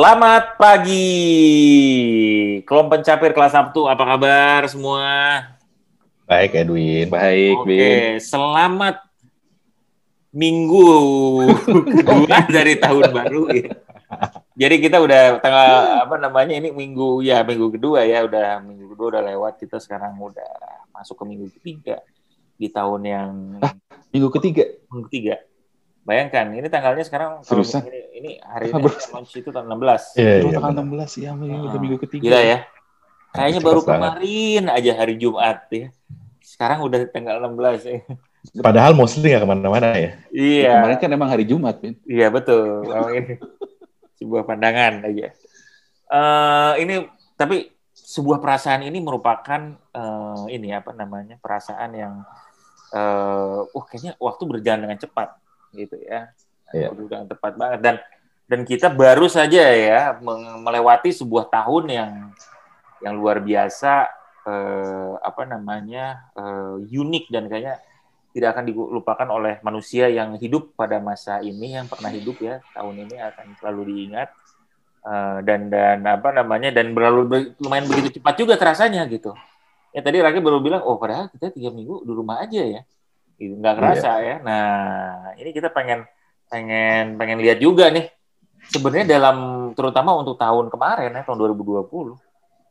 Selamat pagi, kelompok pencapir kelas Sabtu. Apa kabar semua? Baik Edwin, baik. Oke, Bin. selamat minggu kedua dari tahun baru ya. Jadi kita udah tanggal apa namanya ini minggu ya minggu kedua ya udah minggu kedua udah lewat kita sekarang udah masuk ke minggu ketiga di tahun yang ah, minggu ketiga minggu ketiga bayangkan ini tanggalnya sekarang Seriusan? ini, ini hari ini launch itu tanggal 16 iya, iya, tanggal 16 ya minggu, nah, minggu ketiga gila ya kayaknya baru kemarin aja hari Jumat ya sekarang udah tanggal 16 ya Padahal mostly nggak ke mana-mana ya. Iya. Kemarin kan emang hari Jumat, Bin. Iya betul. Memang ini sebuah pandangan aja. Uh, ini tapi sebuah perasaan ini merupakan uh, ini apa namanya perasaan yang uh, uh kayaknya waktu berjalan dengan cepat gitu ya. Iya. Dengan tepat banget. Dan dan kita baru saja ya melewati sebuah tahun yang yang luar biasa uh, apa namanya uh, unik dan kayaknya tidak akan dilupakan oleh manusia yang hidup pada masa ini yang pernah hidup ya. Tahun ini akan selalu diingat. Uh, dan dan apa namanya dan berlalu lumayan begitu cepat juga terasanya gitu. Ya tadi Raki baru bilang oh padahal kita tiga minggu di rumah aja ya nggak kerasa iya. ya nah ini kita pengen pengen pengen lihat juga nih sebenarnya dalam terutama untuk tahun kemarin ya tahun 2020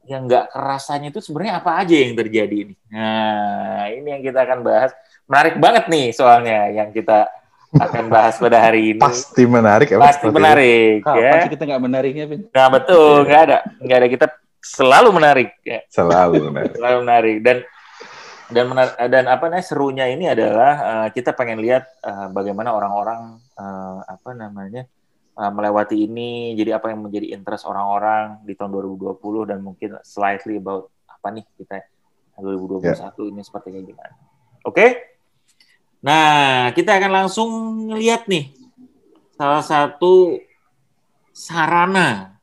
yang nggak kerasanya itu sebenarnya apa aja yang terjadi ini nah ini yang kita akan bahas menarik banget nih soalnya yang kita akan bahas pada hari ini. Pasti menarik ya. Pasti menarik. Kapan ya. sih kita nggak menariknya, Vin? Nah, betul. Nggak ada. Nggak ada. Kita selalu menarik. Ya. Selalu menarik. selalu menarik. Dan dan menar dan apa namanya serunya ini adalah uh, kita pengen lihat uh, bagaimana orang-orang uh, apa namanya uh, melewati ini jadi apa yang menjadi interest orang-orang di tahun 2020 dan mungkin slightly about apa nih kita 2021 yeah. ini seperti kayak gimana. Oke? Okay? Nah, kita akan langsung lihat nih salah satu sarana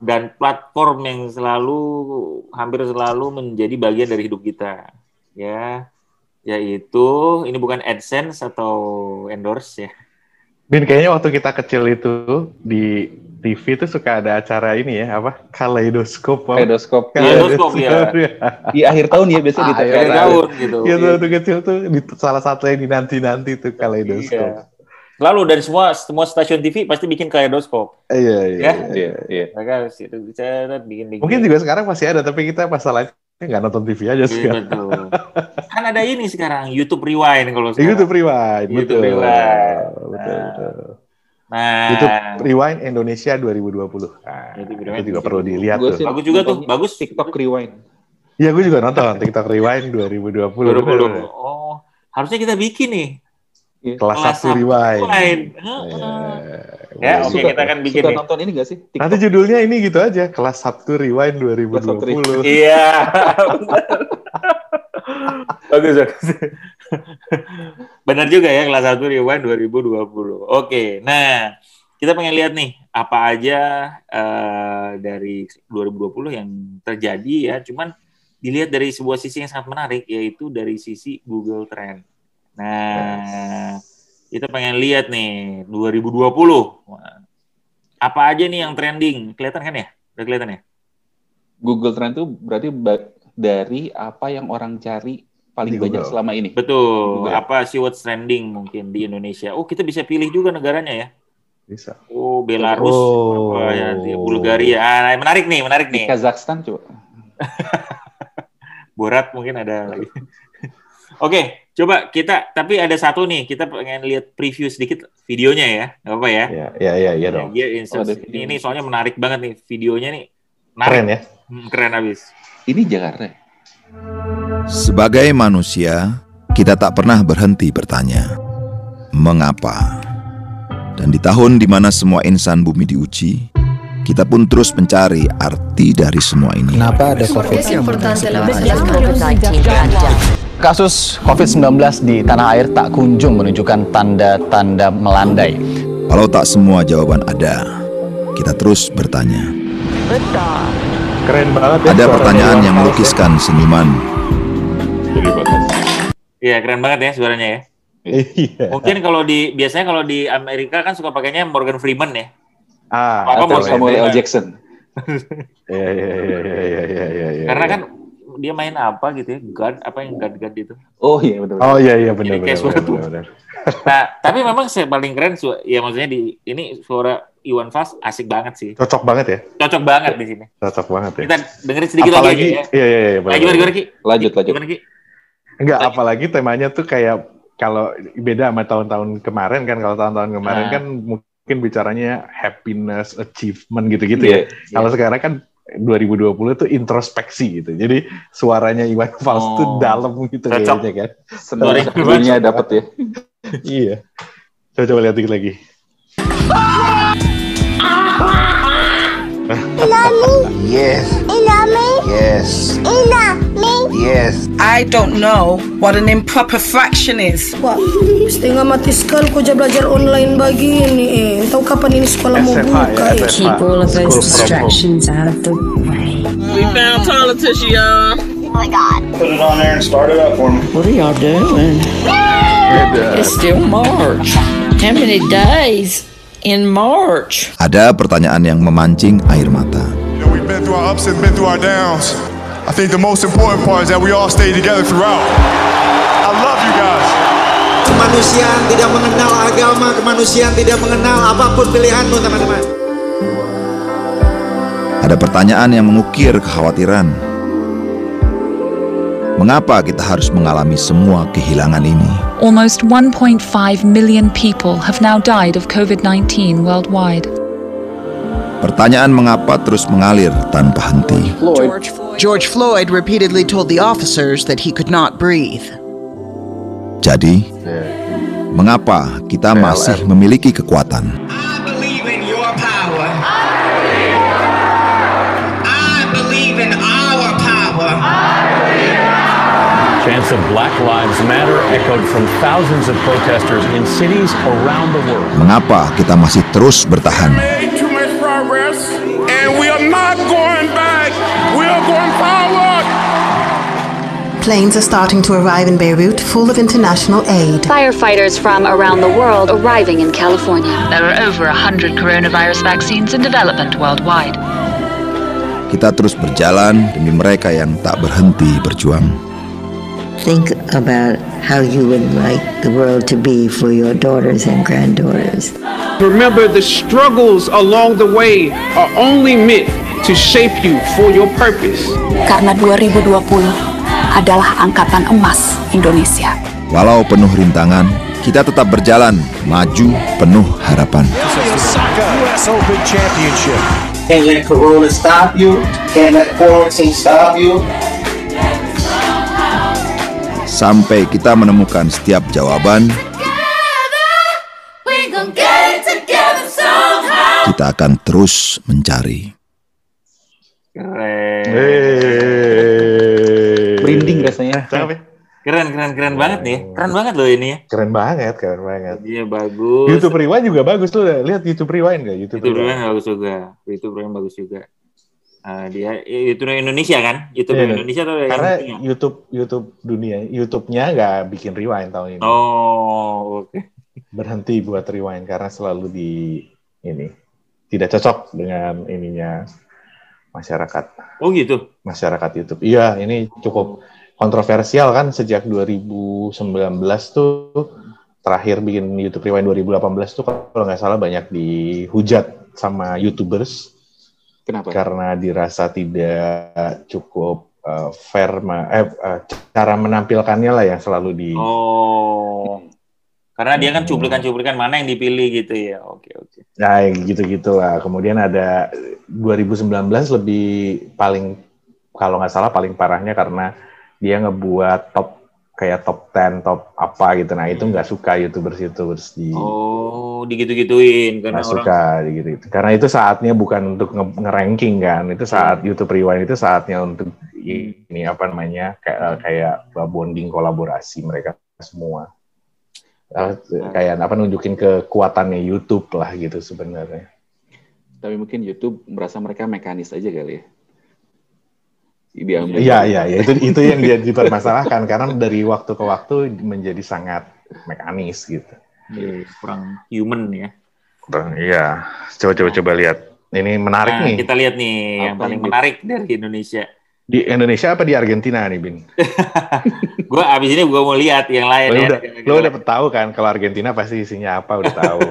dan platform yang selalu hampir selalu menjadi bagian dari hidup kita, ya, yaitu ini bukan AdSense atau endorse ya. Bin kayaknya waktu kita kecil itu di TV itu suka ada acara ini ya apa kaleidoskop kaleidoskop kaleidoskop ya di akhir tahun ya biasanya di akhir, tahun gitu iya tuh waktu kecil tuh di salah satu yang dinanti nanti tuh kaleidoskop iya. Lalu dari semua semua stasiun TV pasti bikin kaleidoskop. Iya iya. Ya? Iya iya. Mereka itu bikin, bikin. Mungkin juga sekarang masih ada tapi kita masalahnya nggak nonton TV aja sih. Iya, betul. kan ada ini sekarang YouTube Rewind kalau sekarang. YouTube Rewind. YouTube betul. Rewind. Betul, nah. betul. Nah, YouTube Rewind Indonesia 2020. Nah, itu juga perlu dilihat tuh. Bagus juga tuh, bagus TikTok Rewind. Iya, gue juga nonton TikTok Rewind 2020. 2020. Oh, harusnya kita bikin nih. Kelas, Kelas satu Rewind. rewind. Ya, ya oke okay, kita akan bikin. Suka nonton ini gak sih? TikTok. Nanti judulnya ini gitu aja, Kelas Sabtu Rewind 2020. Iya. bagus, bagus. Benar juga ya kelas 1 Rewind 2020. Oke, nah kita pengen lihat nih apa aja uh, dari 2020 yang terjadi ya. Cuman dilihat dari sebuah sisi yang sangat menarik yaitu dari sisi Google Trend. Nah, yes. Kita pengen lihat nih 2020. Apa aja nih yang trending? Kelihatan kan ya? Udah kelihatan ya? Google Trend itu berarti dari apa yang orang cari paling di banyak Google. selama ini. Betul. Google. Apa sih what's trending mungkin di Indonesia? Oh, kita bisa pilih juga negaranya ya. Bisa. Oh, Belarus, oh. apa ya, di Bulgaria. Ah, menarik nih, menarik nih. Di Kazakhstan coba. Borat mungkin ada lagi. Oke, coba kita tapi ada satu nih, kita pengen lihat preview sedikit videonya ya. Gak apa ya? Iya, iya, iya, ya, dong. Ya, oh, ini, ini soalnya menarik banget nih videonya nih. Menarik. Keren ya? Hmm, keren abis. Ini Jakarta. Ya? Sebagai manusia, kita tak pernah berhenti bertanya, mengapa? Dan di tahun di mana semua insan bumi diuji, kita pun terus mencari arti dari semua ini. Kenapa ada COVID? Kasus COVID-19 di tanah air tak kunjung menunjukkan tanda-tanda melandai. Kalau tak semua jawaban ada, kita terus bertanya. Betul. Keren banget ya. Ada pertanyaan yang melukiskan senyuman Iya keren banget ya suaranya ya. Iya. Mungkin kalau di biasanya kalau di Amerika kan suka pakainya Morgan Freeman ya. Ah, Apa atau Samuel L. Jackson. Iya iya iya iya iya iya. iya. Karena kan dia main apa gitu ya, guard apa yang guard guard itu. Oh iya betul. Oh iya iya benar benar benar. Nah, tapi memang yang paling keren su- ya maksudnya di ini suara Iwan Fals asik banget sih. Cocok banget ya. Cocok banget di sini. Cocok banget ya. Kita dengerin sedikit apalagi lagi ya. iya iya iya. benar, gimana benar. gimana Ki? Lanjut lanjut. Gimana Ki? Enggak, apalagi temanya tuh kayak kalau beda sama tahun-tahun kemarin kan. Kalau tahun-tahun kemarin Nah. kan mungkin bicaranya happiness, achievement gitu-gitu Iya. ya. Kalau sekarang kan 2020 tuh introspeksi gitu. Jadi suaranya Iwan Fals Oh. tuh dalam gitu Cocok. kayaknya kan. Senang Sorry. senangnya dapat ya. iya. Coba coba lihat dikit lagi. Yes. Yes. Yes. I don't know what an improper fraction is. Wah, setengah mati sekali kau aja belajar online begini eh. Tahu kapan ini sekolah mau SFH buka ya, eh. SFH. keep all of School those of Promo. distractions out of the way. We found toilet tissue, y'all. Put it on there and start it up for me. What are y'all doing? It's still March. How many days in March? Ada pertanyaan yang memancing air mata. You know, I think the most important part is that we all stay together throughout. I love you guys. Kemanusiaan tidak mengenal agama, kemanusiaan tidak mengenal apa pun pilihanmu, teman-teman. Ada pertanyaan yang mengukir kekhawatiran. Mengapa kita harus mengalami semua kehilangan ini? Almost 1.5 million people have now died of COVID 19 worldwide. Pertanyaan mengapa terus mengalir tanpa henti. George Floyd. George Floyd repeatedly told the officers that he could not breathe. Jadi, mengapa kita masih memiliki kekuatan? I believe in your power. I believe in our power. Chants of Black Lives Matter echoed from thousands of protesters in cities around the world. Mengapa kita masih terus bertahan? Made too much progress, and we are not going back. We are going forward. Planes are starting to arrive in Beirut full of international aid. Firefighters from around the world arriving in California. There are over 100 coronavirus vaccines in development worldwide. Kita terus berjalan demi mereka yang tak berhenti berjuang. Think about how you would like the world to be for your daughters and granddaughters. Remember, the struggles along the way are only meant to shape you for your purpose. Karena 2020 adalah angkatan emas Indonesia. Walau penuh rintangan, kita tetap berjalan, maju penuh harapan. US Open Championship. Can't let Corona stop you. Can't let quarantine stop you. Sampai kita menemukan setiap jawaban, kita akan terus mencari. Keren. Merinding rasanya. Cakep ya? Keren keren keren banget nih. Keren banget loh ini ya. Keren banget, keren banget. Dia bagus. YouTube Rewind juga bagus tuh. Lihat YouTube Rewind gak? YouTube, YouTube. Rewind bagus juga. YouTube Rewind bagus juga. Ah, dia YouTube Indonesia kan? YouTube Iya, Indonesia tuh yang Karena punya. YouTube YouTube dunia, YouTube-nya nggak bikin rewind tahun ini. Oh, oke. Berhenti buat rewind karena selalu di ini tidak cocok dengan ininya masyarakat Oh gitu. masyarakat YouTube. Iya, ini cukup kontroversial kan sejak 2019 tuh terakhir bikin YouTube Rewind 2018 tuh kalau nggak salah banyak dihujat sama YouTubers Kenapa? karena dirasa tidak cukup uh, fair ma- eh, uh, cara menampilkannya lah yang selalu di Oh. Karena dia kan cuplikan-cuplikan mana yang dipilih gitu ya. Oke, oke. Nah, yang gitu-gitu lah. Kemudian ada 2019 lebih paling kalau nggak salah paling parahnya karena dia ngebuat top kayak top 10, top apa gitu. Nah, itu nggak suka YouTubers YouTubers di Oh, digitu-gituin karena nggak orang suka gitu, gitu. Karena itu saatnya bukan untuk nge- nge-ranking kan. Itu saat YouTube Rewind itu saatnya untuk ini apa namanya kayak kayak bonding kolaborasi mereka semua. Eh, kayak apa nunjukin kekuatannya YouTube lah gitu sebenarnya. Tapi mungkin YouTube merasa mereka mekanis aja kali ya. Diambil. Iya iya ya. itu itu yang dia dipermasalahkan karena dari waktu ke waktu menjadi sangat mekanis gitu. Iya, kurang human ya. lockdown. Iya. Coba coba coba lihat. Ini menarik Nah, nih. kita lihat nih yang Apa paling ini? menarik dari Indonesia. Di Indonesia apa di Argentina nih, Bin? Gue abis ini gue mau lihat yang lain Lo ya. udah, lo udah tahu kan kalau Argentina pasti isinya apa udah tahu.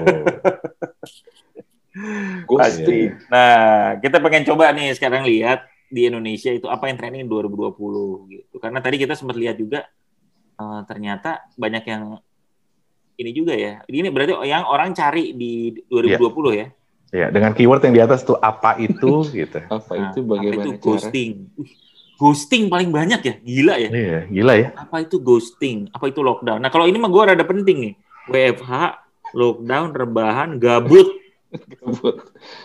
Pasti. Nah, kita pengen coba nih sekarang lihat di Indonesia itu apa yang trending 2020 gitu. Karena tadi kita sempat lihat juga eh, ternyata banyak yang ini juga ya. Ini berarti yang orang cari di 2020 ya. ya, dengan keyword yang di atas tuh apa itu gitu. Apa Nah, itu bagaimana apa itu ghosting? Wih, ghosting paling banyak ya, gila ya. Iya, gila ya. Apa itu ghosting? Apa itu lockdown? Nah kalau ini mah gue rada penting nih. WFH, lockdown, rebahan, gabut.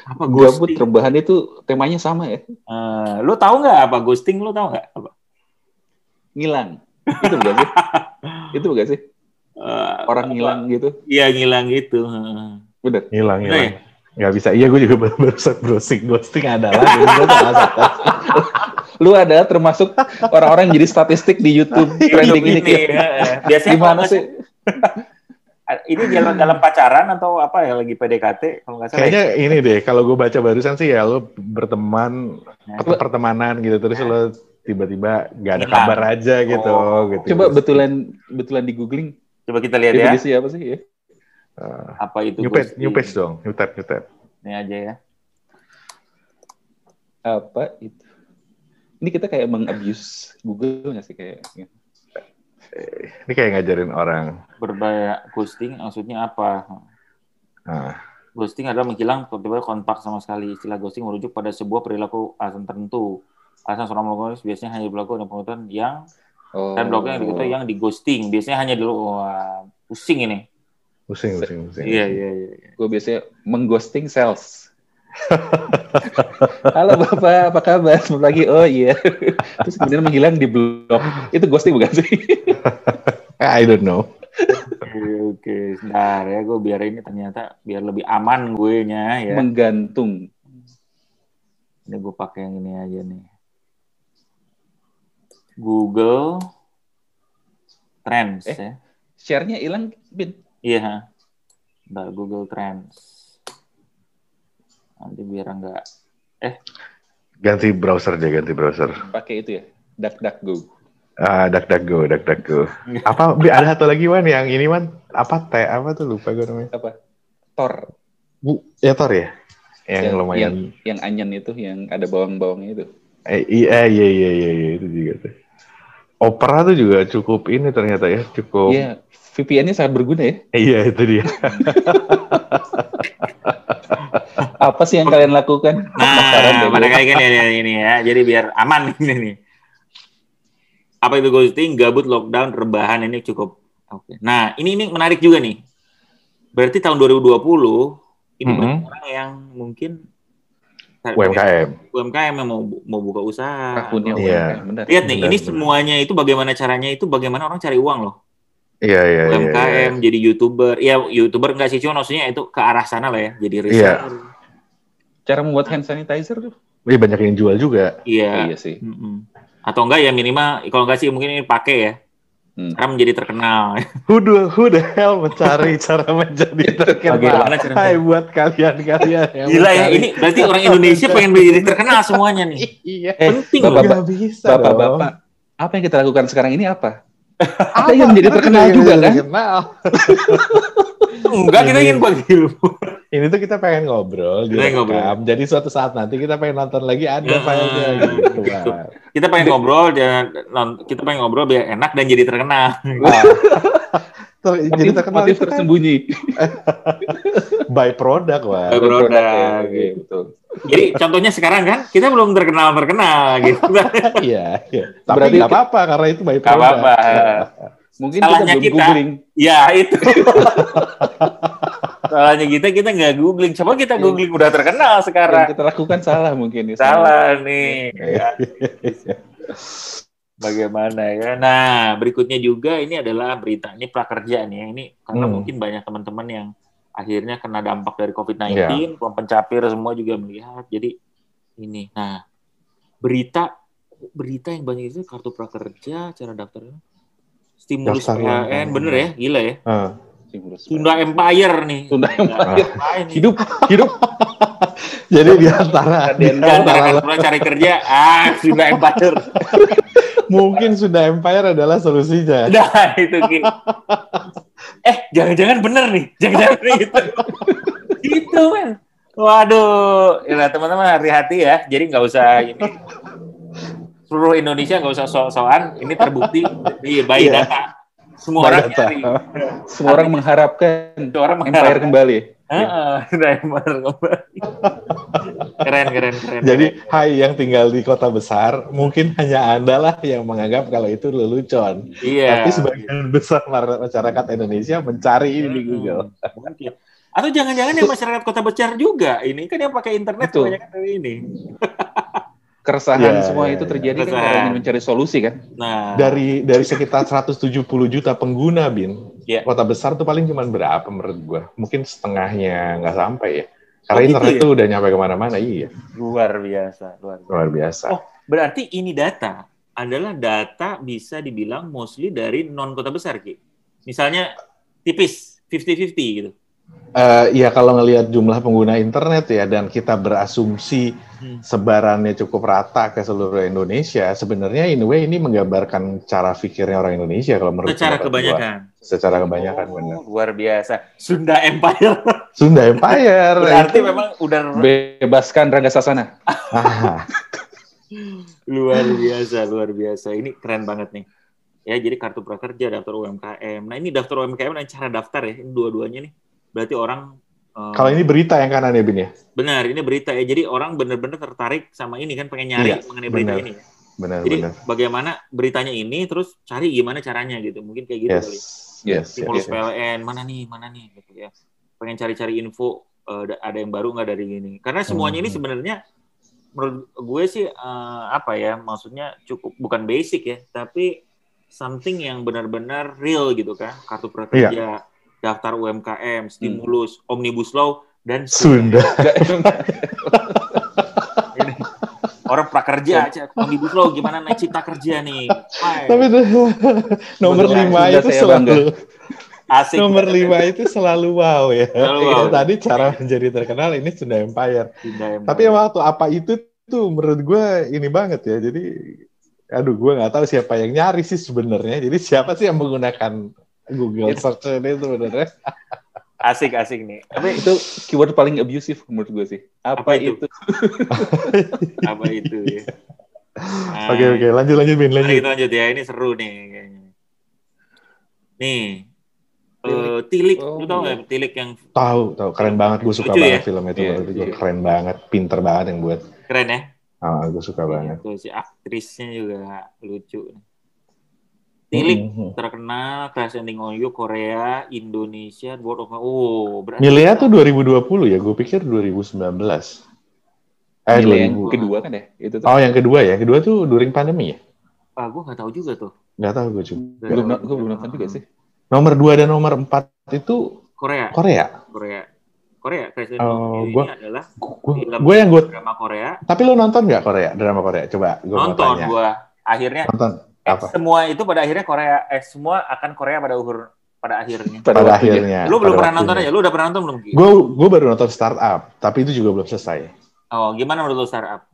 Apa Gabut rebahan itu temanya sama ya? Eh, lo tahu nggak apa ghosting? Lo tahu nggak apa? Ngilang. Itu bukan sih? itu bukan sih? Eh, Orang ngilang gitu. Iya ngilang gitu. Heeh. Bener. Hilang, Bener hilang. Nggak bisa. Iya, gue juga baru barusan browsing. Ghosting adalah. Lu ada termasuk orang-orang yang jadi statistik di YouTube trending ini. Ini, heeh. Biasanya Gimana sih? Ini dalam dalam pacaran atau apa ya lagi PDKT kalau nggak salah. ya? Kayaknya ini deh, kalau gue baca barusan sih ya lo berteman Nah. atau pertemanan gitu terus lo tiba-tiba gak ada Hilang. kabar aja gitu, Oh. gitu. Coba betulan betulan di googling. Coba kita lihat ya. Definisi apa sih ya? Apa itu New page, new page dong, new tab, new tab. Ini aja ya. Apa itu? Ini kita kayak mengabuse Google nggak sih kayak? Ini kayak ngajarin orang. Berbahaya ghosting maksudnya apa? Nah, Ghosting adalah menghilang tiba-tiba kontak sama sekali. Istilah ghosting merujuk pada sebuah perilaku alasan tertentu. Alasan seorang melakukan biasanya hanya berlaku dengan penguatan yang Oh. dan bloknya yang diketahui yang di ghosting. Biasanya hanya dulu wah pusing ini. pusing, pusing, pusing. Iya iya iya. Gue biasanya mengghosting sales. Halo Bapak, apa kabar? Selamat pagi. Oh iya. Terus kemudian menghilang di blok. Itu ghosting bukan sih? I don't know. Oke, oke. Sebentar ya, gue biar ini ternyata biar lebih aman gue nya ya. Menggantung. Ini gue pakai yang ini aja nih. Google Trends Eh. ya. Share-nya hilang, Bin. Iya. Bentar, Google Trends. Nanti biar enggak Ganti browser aja, ganti browser. Pakai itu ya, DuckDuckGo. Ah, DuckDuckGo, DuckDuckGo. Apa? Ada satu lagi Wan yang ini Wan apa teh apa tuh lupa gue namanya. Apa? Tor. Bu, ya Tor ya. Yang, lumayan. Yang, yang anyen itu, yang ada bawang-bawangnya itu. Eh, iya, iya, iya, iya, iya, itu juga tuh. Opera tuh juga cukup ini ternyata ya, cukup. Iya, VPN-nya sangat berguna ya. Iya, itu dia. Apa sih yang kalian lakukan? Nah, pada gini nih, ini ya. Jadi biar aman ini nih. Apa itu ghosting? Gabut, lockdown, rebahan ini cukup. Oke. Nah, ini ini menarik juga nih. Berarti tahun 2020 ini Mhm. banyak orang yang mungkin UMKM. UMKM yang mau mau buka usaha. Iya. UMKM, benar. Lihat nih, Benar, ini benar. semuanya itu bagaimana caranya itu bagaimana orang cari uang loh. Iya, iya, iya. UMKM iya. jadi youtuber, ya youtuber enggak sih cuma maksudnya itu ke arah sana lah ya, jadi Iya. reseller. Cara membuat hand sanitizer tuh. Iya, banyak yang jual juga. Iya. Iya sih. Mm-mm. Atau enggak ya minimal kalau enggak sih mungkin ini pakai ya. Hmm. Karena menjadi terkenal. Who the, who the hell mencari cara menjadi terkenal? Bagaimana cara- Hai buat kalian-kalian yang Gila ya, ini berarti orang Indonesia pengen menjadi terkenal semuanya nih. Iya. Eh, Penting Bapak, loh. Bisa dong. Bapak-bapak, apa yang kita lakukan sekarang ini apa? Apa? Kita ingin menjadi terkenal juga kan? terkenal. Enggak, kita ingin bagi ilmu. Ini tuh kita pengen ngobrol, Kita pengen direkam. Jadi suatu saat nanti kita pengen nonton lagi ada Hmm. filenya gitu. Wah. Kita pengen ngobrol dan kita pengen ngobrol biar enak dan jadi terkenal. Ter- jadi Motif, terkenal motif kan tersembunyi. by product, wah. By product. Ya, oke, betul. Jadi contohnya sekarang kan kita belum terkenal terkenal gitu. Iya, iya. Tapi Berarti nggak apa-apa karena itu by Gak product. apa-apa. Mungkin Salahnya kita belum kita. googling. Ya itu. Salahnya kita kita nggak googling. Coba kita googling udah terkenal Yang sekarang. kita lakukan salah mungkin. ya. Salah nih. Ya. Bagaimana ya? Nah, berikutnya juga ini adalah berita ini prakerja nih. ya. Ini karena Hmm. mungkin banyak teman-teman yang akhirnya kena dampak dari COVID-19, Iya. kelompok pencapir semua juga melihat. Jadi ini. Nah, berita berita yang banyak itu kartu prakerja, cara daftar stimulus Daftar PHN, bener ya? Gila ya? Stimulus. Sunda Empire nih. Sunda Empire. Nih. Hidup, hidup. Jadi di antara di antara antara cari kerja, ah Sunda Empire. mungkin sudah Empire adalah solusinya. Nah itu Ki. Eh jangan-jangan bener nih, jangan-jangan gitu. Itu men. Waduh, ya teman-teman hati-hati ya. Jadi nggak usah ini seluruh Indonesia nggak usah sok-sokan. Ini terbukti di by Iya. data. Semua By orang data. nyari. Semua orang mengharapkan Semua orang Empire mengharapkan. kembali. Heeh, Sunda Empire kembali. Keren, keren, keren. Jadi, hai yang tinggal di kota besar, mungkin hanya Anda lah yang menganggap kalau itu lelucon. Iya. Tapi sebagian besar masyarakat Indonesia mencari ini di Google. Mungkin. Atau jangan-jangan yang masyarakat kota besar juga ini kan yang pakai internet kebanyakan dari ini. Keresahan Iya, semua iya, itu iya. terjadi kan Keresahan. karena ingin mencari solusi kan. Nah, Dari dari sekitar 170 juta pengguna, Bin, Iya. kota besar tuh paling cuma berapa menurut gua? Mungkin setengahnya nggak sampai ya. Karena Oh, gitu internet ya? tuh udah nyampe ke mana-mana, iya. luar biasa, luar biasa. Luar biasa. Oh, berarti ini data adalah data bisa dibilang mostly dari non kota besar, Ki. Misalnya tipis, 50-50 gitu. Eh, Iya kalau ngelihat jumlah pengguna internet ya dan kita berasumsi Hmm. sebarannya cukup rata ke seluruh Indonesia, sebenarnya in a way ini menggambarkan cara pikirnya orang Indonesia kalau menurut Secara kebanyakan. gua. Secara kebanyakan benar. Oh, luar biasa. Sunda Empire. Sunda Empire. Berarti itu- memang udah Bebaskan Rangga Sasana. Luar biasa, luar biasa. Ini keren banget nih. Ya, jadi kartu prakerja, daftar UMKM. Nah, ini daftar UMKM dan cara daftar ya, ini dua-duanya nih. Berarti orang eh, kalau ini berita yang kanan ya Bin ya. benar, ini berita ya. Jadi orang benar-benar tertarik sama ini kan pengen nyari Iya, mengenai berita benar. ini. ya. Benar Jadi benar. bagaimana beritanya ini terus cari gimana caranya gitu. Mungkin kayak gitu Yes. kali. Yes, Stimulus yes, yes. PLN mana nih, mana nih gitu ya. Pengen cari-cari info da- ada yang baru nggak dari ini. Karena semuanya Hmm. ini sebenarnya menurut gue sih eh, apa ya maksudnya cukup bukan basic ya, tapi something yang benar-benar real gitu kan. Kartu prakerja, Iya. Daftar UMKM, stimulus, omnibus law dan Sunda. Orang prakerja aja, omnibus law gimana naik cipta kerja nih. Wah, Tapi tuh, nomor lima itu selalu asik. nomor lima itu selalu wow ya. Selalu Itu wow. tadi cara menjadi terkenal ini Sunda Empire. Sunda Empire. Tapi waktu apa itu tuh menurut gue ini banget ya. Jadi aduh gue nggak tahu siapa yang nyari sih sebenarnya. Jadi siapa sih yang menggunakan Google search ini sebenarnya? asik asik nih. Tapi Itu keyword paling abusive menurut gue sih. Apa, Apa itu? itu? apa itu ya? Nah, Oke oke lanjut lanjut Bin lanjut. kita lanjut ya, ini seru nih kayaknya. Nih, eh, Tilik, Oh, lu tau iya. nggak Tilik yang Tahu tahu keren banget gue suka Lucu banget ya? film itu Iya, gue iya. keren banget, pinter banget yang buat. keren ya? Ah gue suka banget. Tuh, si aktrisnya juga lucu. Tilik Mhm. terkenal, Crash Landing on You, Korea, Indonesia, World of Oh, berarti Milea tuh 2020 ya, gue pikir 2019. Eh, Nilai yang 2000. kedua kan ya? Itu tuh. Oh, yang kedua ya. Kedua tuh during pandemi ya? ah, gue nggak tahu juga tuh. Nggak tahu gue juga. belum, gue belum nonton juga sih. Nomor 2 dan nomor 4 itu Korea, Korea. Korea, Korea. Crash Landing Oh, on You gua- ini adalah Gue film gue yang gue drama Korea. Tapi lo nonton nggak Korea? Drama Korea? Coba gue Nonton gue. Akhirnya Nonton apa? semua itu pada akhirnya Korea eh semua akan Korea pada uhur pada akhirnya. Pada, waktunya. akhirnya. lu belum pada pernah nonton aja, lu udah pernah nonton belum? Gue gue baru nonton Startup, tapi itu juga belum selesai. Oh, gimana menurut lu startup?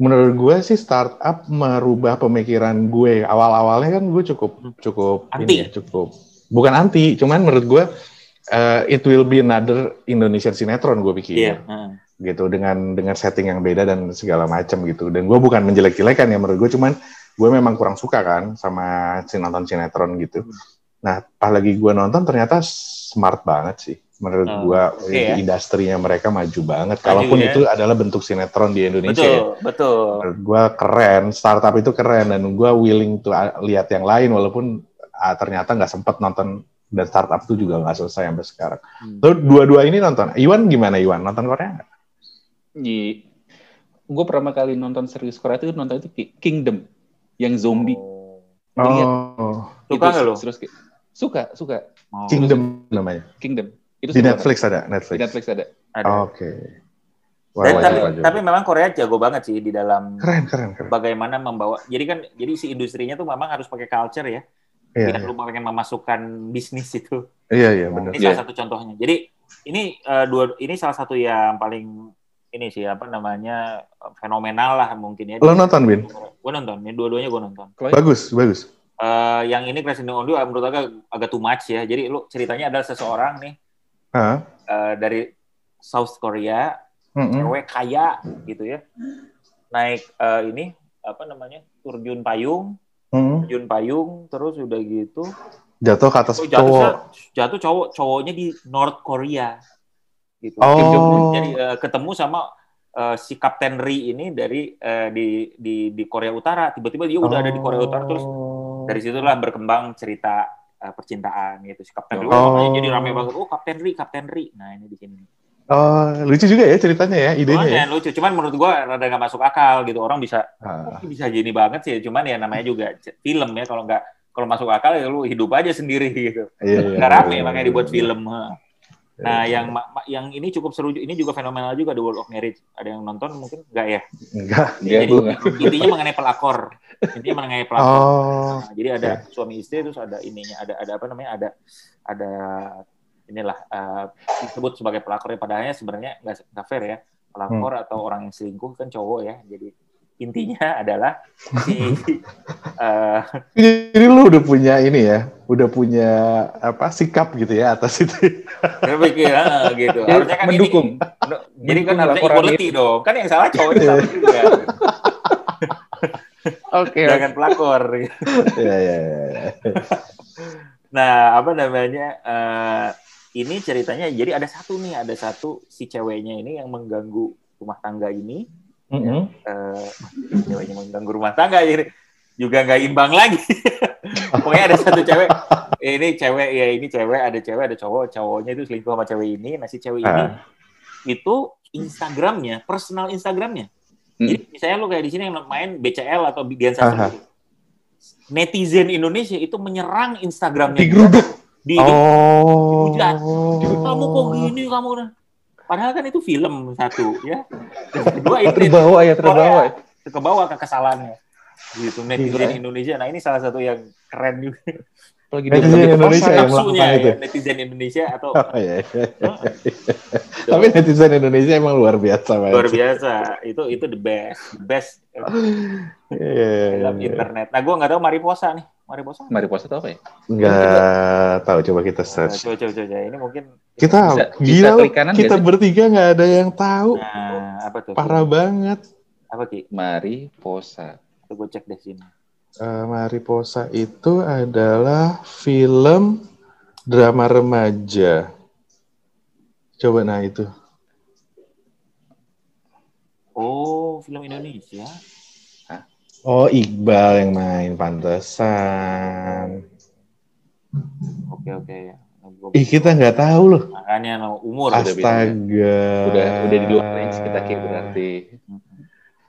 Menurut gue sih Startup merubah pemikiran gue. Awal-awalnya kan gue cukup cukup Hmm. Anti. ini ya, cukup bukan anti, cuman menurut gue eh, it will be another Indonesian sinetron gue pikir. Iya. heeh. gitu dengan dengan setting yang beda dan segala macam gitu dan gue bukan menjelek-jelekan ya menurut gue cuman gue memang kurang suka kan sama si nonton sinetron gitu nah pas lagi gue nonton ternyata smart banget sih menurut Oh, gue oke ya. industrinya mereka maju banget Maju kalaupun ya. itu adalah bentuk sinetron di Indonesia ya. Betul, betul. menurut gue keren startup itu keren dan gue willing to uh, lihat yang lain walaupun ah, ternyata nggak sempet nonton dan startup itu juga nggak selesai sampai sekarang. Hmm. Lalu dua-dua ini nonton. Iwan gimana Iwan? Nonton Korea nggak? Di gue pertama kali nonton series Korea itu nonton itu Ki- Kingdom yang zombie. Lihat. Oh, Suka nggak lu? Terus, suka, suka. Oh. Kingdom namanya. Kingdom. Itu Di Netflix banget. ada, Di Netflix. Netflix ada. Ada. Oke. Wah, Dan, wajib, tapi, wajib. tapi memang Korea jago banget sih di dalam keren, keren, keren. bagaimana membawa. Jadi kan jadi si industrinya tuh memang harus pakai culture ya. Iya, biar iya. pengen memasukkan bisnis itu. Iya, iya, benar. Ini salah satu contohnya. Jadi ini eh, dua ini salah satu yang paling ini sih apa namanya fenomenal lah mungkin ya. Lo nonton, Bin? Gue nonton, ini dua-duanya gue nonton. Bagus, bagus. Eh, yang ini Crash Landing on You menurut agak agak too much ya. Jadi lu ceritanya adalah seseorang nih eh, dari South Korea, Mm-mm. cewek kaya gitu ya, naik eh, ini apa namanya terjun payung, Mm-mm. terjun payung, terus udah gitu Jatuh ke atas Oh, jatuh cowok. jatuh cowok cowoknya di North Korea gitu. Oh. Kim Jong Un. Jadi eh, ketemu sama eh, si Kapten Ri ini dari eh, di di di Korea Utara. Tiba-tiba dia udah ada di Korea Utara terus dari situlah berkembang cerita eh, percintaan gitu. Si Kapten Ri oh, Oh. jadi rame banget. Oh, Kapten Ri, Kapten Ri. Nah, ini di sini. Oh, lucu juga ya ceritanya ya, idenya ya. Lucu. Cuman menurut gua rada nggak masuk akal gitu. Orang bisa Ah. "Oh, bisa gini banget sih. Cuman ya namanya juga film ya. Kalau nggak kalau masuk akal ya lu hidup aja sendiri gitu. Iya, iya, nggak rame iya, makanya dibuat iya. film. Nah, yang ma- ma- yang ini cukup seru. Ini juga fenomenal juga The World of Marriage. Ada yang nonton mungkin nggak ya? Enggak. Enggak, Jadi gua nggak. intinya mengenai pelakor. Intinya mengenai pelakor. Oh. Nah, jadi ada suami istri terus ada ininya, ada ada apa namanya? Ada ada inilah eh, disebut sebagai pelakor ya padahalnya sebenarnya nggak nggak fair ya. Pelakor atau orang yang selingkuh kan cowok ya. Jadi intinya adalah si eh, Jadi lu udah punya ini ya, udah punya apa sikap gitu ya atas itu. Saya pikir ah, gitu. Ya, Harusnya kan mendukung. ini jadi kan harusnya equality dong. Kan yang salah cowoknya sama juga. Oke. Jangan pelakor. Iya, iya, iya. Nah, apa namanya? eh, ini ceritanya jadi ada satu nih, ada satu si ceweknya ini yang mengganggu rumah tangga ini. Mm-mm. Eh, ceweknya mengganggu rumah tangga jadi juga nggak imbang lagi. Pokoknya ada satu cewek, ini cewek ya ini cewek, ada cewek, ada cowok, cowoknya itu selingkuh sama cewek ini, nah si cewek ini Ah. itu Instagramnya, personal Instagramnya. Hmm. Jadi misalnya lu kayak di sini yang main BCL atau Dian Aha. Sastro, netizen Indonesia itu menyerang Instagramnya Digeruduk. di, di Oh. dihujat. kamu kok gini kamu nah. Padahal kan itu film satu ya. Kedua ini Terbawa ya, terbawa. Korea, ke bawah ke kesalahannya. Gitu netizen Gila. Indonesia. Nah, ini salah satu yang keren juga. Lagi Netizen dia Indonesia yang melakukan itu. ya, netizen Indonesia atau Oh, iya, iya, iya. Tapi netizen Indonesia emang luar biasa banget. luar biasa. Itu itu the best, the best Iya, iya, iya, dalam internet. Nah, gua nggak tahu Mariposa nih. Mariposa. Mari puasa tau apa ya? Nggak tahu coba kita Nah, search. coba, coba, coba. Ini mungkin Kita Bisa- bisa gila kanan kita bertiga nggak ada yang tahu. nah, apa tuh? Parah banget. Apa Ki? Mari posa. Gue cek deh sini. Eh, Mariposa itu adalah film drama remaja. Coba nah itu. Oh, film Indonesia. Oh, Iqbal yang main pantesan. Oke, oke ya. Gua- Ih, kita nggak tahu loh. Makanya no, umur udah beda. Astaga. Udah udah di luar range kita kayak berarti.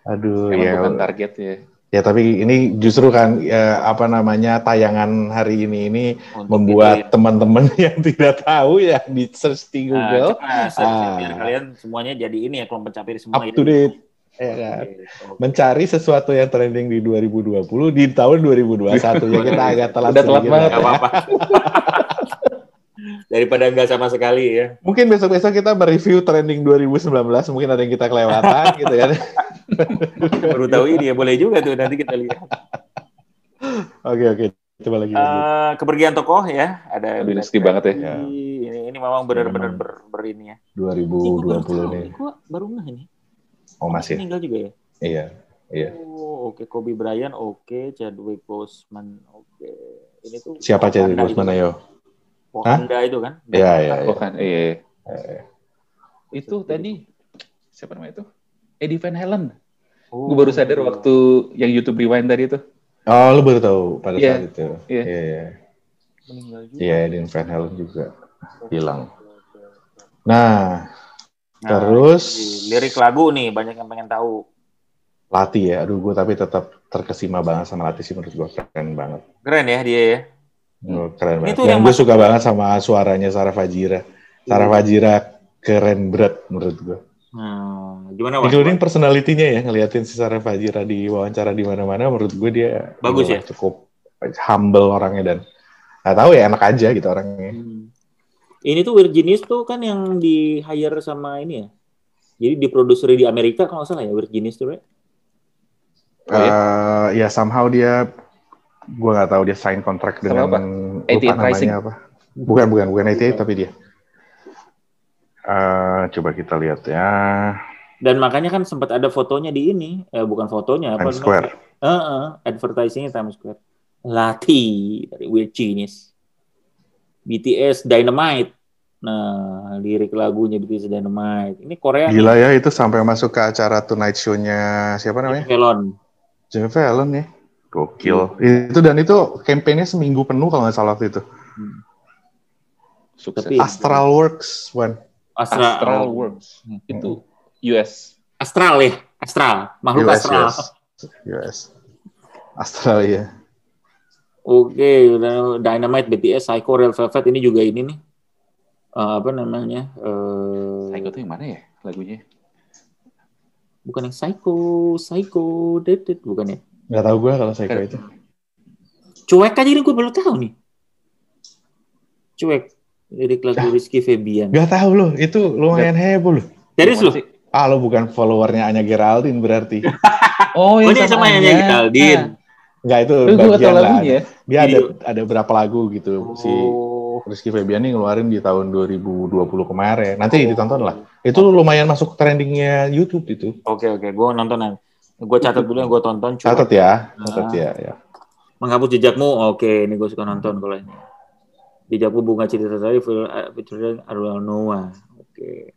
Aduh, Emang ya. bukan target ya. Ya, tapi ini justru kan ya, apa namanya tayangan hari ini ini Untuk membuat teman-teman yang tidak tahu ya di search di Nah, Google coba search ya, Ah. biar kalian semuanya jadi ini ya kelompok pencapir semua up ya. to date. Ya kan? Oke. Mencari sesuatu yang trending di 2020 di tahun 2021 ya kita agak telat. Udah telat banget. ya. apa-apa. Daripada nggak sama sekali ya. Mungkin besok-besok kita mereview trending 2019, mungkin ada yang kita kelewatan gitu kan. Baru tahu ini ya, boleh juga tuh nanti kita lihat. Oke oke, coba lagi. Eh, kepergian tokoh ya, ada Aduh, sedih banget ya. Ya. Ini ini memang benar-benar ber, ber ini ya. Ini gua baru 2020 tahu, nih. ini gua baru nggak ini. Oh masih. Meninggal juga ya. Iya. Iya. Oh, oke Kobe Bryant, oke Chadwick Boseman, oke. Ini tuh Siapa Chadwick Boseman ayo? Wakanda itu kan? Iya iya. iya. Oh kan, iya. Eh, Itu tadi siapa namanya itu? Eddie Van Halen. Oh, Gue baru sadar waktu yang YouTube Rewind tadi itu. Oh, lu baru tahu pada Iya. saat itu. Iya. Iya. Iya. meninggal juga. Iya, Edin Van Halen juga hilang. Nah, Nah, terus lirik lagu nih banyak yang pengen tahu. Lati ya. Aduh, gue tapi tetap terkesima banget sama Lati sih menurut gue keren banget. Keren ya dia ya. Oh, keren banget. Yang yang gue suka banget sama suaranya Sarah Fajira. Sarah Fajira keren berat menurut gue. Hmm, gimana Wan? Including personality-nya ya, ngeliatin si Sarah Fajira di wawancara di mana-mana, menurut gue dia Bagus ya? cukup humble orangnya dan Nggak tahu ya enak aja gitu orangnya. Ini tuh Weird Genius tuh kan yang di hire sama ini ya. Jadi diproduksi di Amerika kalau nggak salah ya Weird Genius tuh, right? Iya? Eh, ya somehow dia gue nggak tahu dia sign kontrak dengan apa? lupa 88 Rising? namanya apa. Bukan bukan bukan 88 tapi dia. Eh, coba kita lihat ya. Dan makanya kan sempat ada fotonya di ini, eh, bukan fotonya apa? Times Square. Eh, eh, advertisingnya Times Square. Lati dari Weird Genius. BTS Dynamite. Nah, lirik lagunya BTS Dynamite. Ini Korea nih. Gila ya itu sampai masuk ke acara Tonight Show-nya siapa namanya? Fallon. Jimmy Fallon ya. Gokil. Itu dan itu kampanye seminggu penuh kalau nggak salah waktu itu. Sukses. Tapi- Astral Works, Wan. Astra, Astral oh. Works. Itu US. Astral ya, Astral, makhluk US, astral. US. US. Australia. Oke, udah Dynamite, BTS, Psycho, Red Velvet ini juga ini nih. Eh, apa namanya? Eh, Psycho tuh yang mana ya lagunya? bukan yang Psycho, Psycho, Dead, bukan ya? Nggak tahu gue kalau saya itu. Cuek aja ini gue baru tahu nih. Cuek. Lirik lagu Rizky Febian. Nggak tahu loh, itu lumayan heboh loh. Serius lu? Ah, lo bukan followernya Anya Geraldine berarti. Oh, Oh, ini sama yang Geraldine. Enggak itu Tapi gue nggak bagian lah. lagunya ya. Dia ada ada berapa lagu gitu si Oh. Rizky Febian ini ngeluarin di tahun 2020 kemarin. Nanti ditonton lah. Itu lumayan masuk trendingnya YouTube itu. Oke oke, gue nonton Gue catat dulu yang gue tonton. Cuek. Catat ya, catat Ah. ya, ya. Menghapus jejakmu, oke, ini gue suka nonton kalau ini. Jejakmu bunga cerita saya, featuring Arwel Noah. Oke.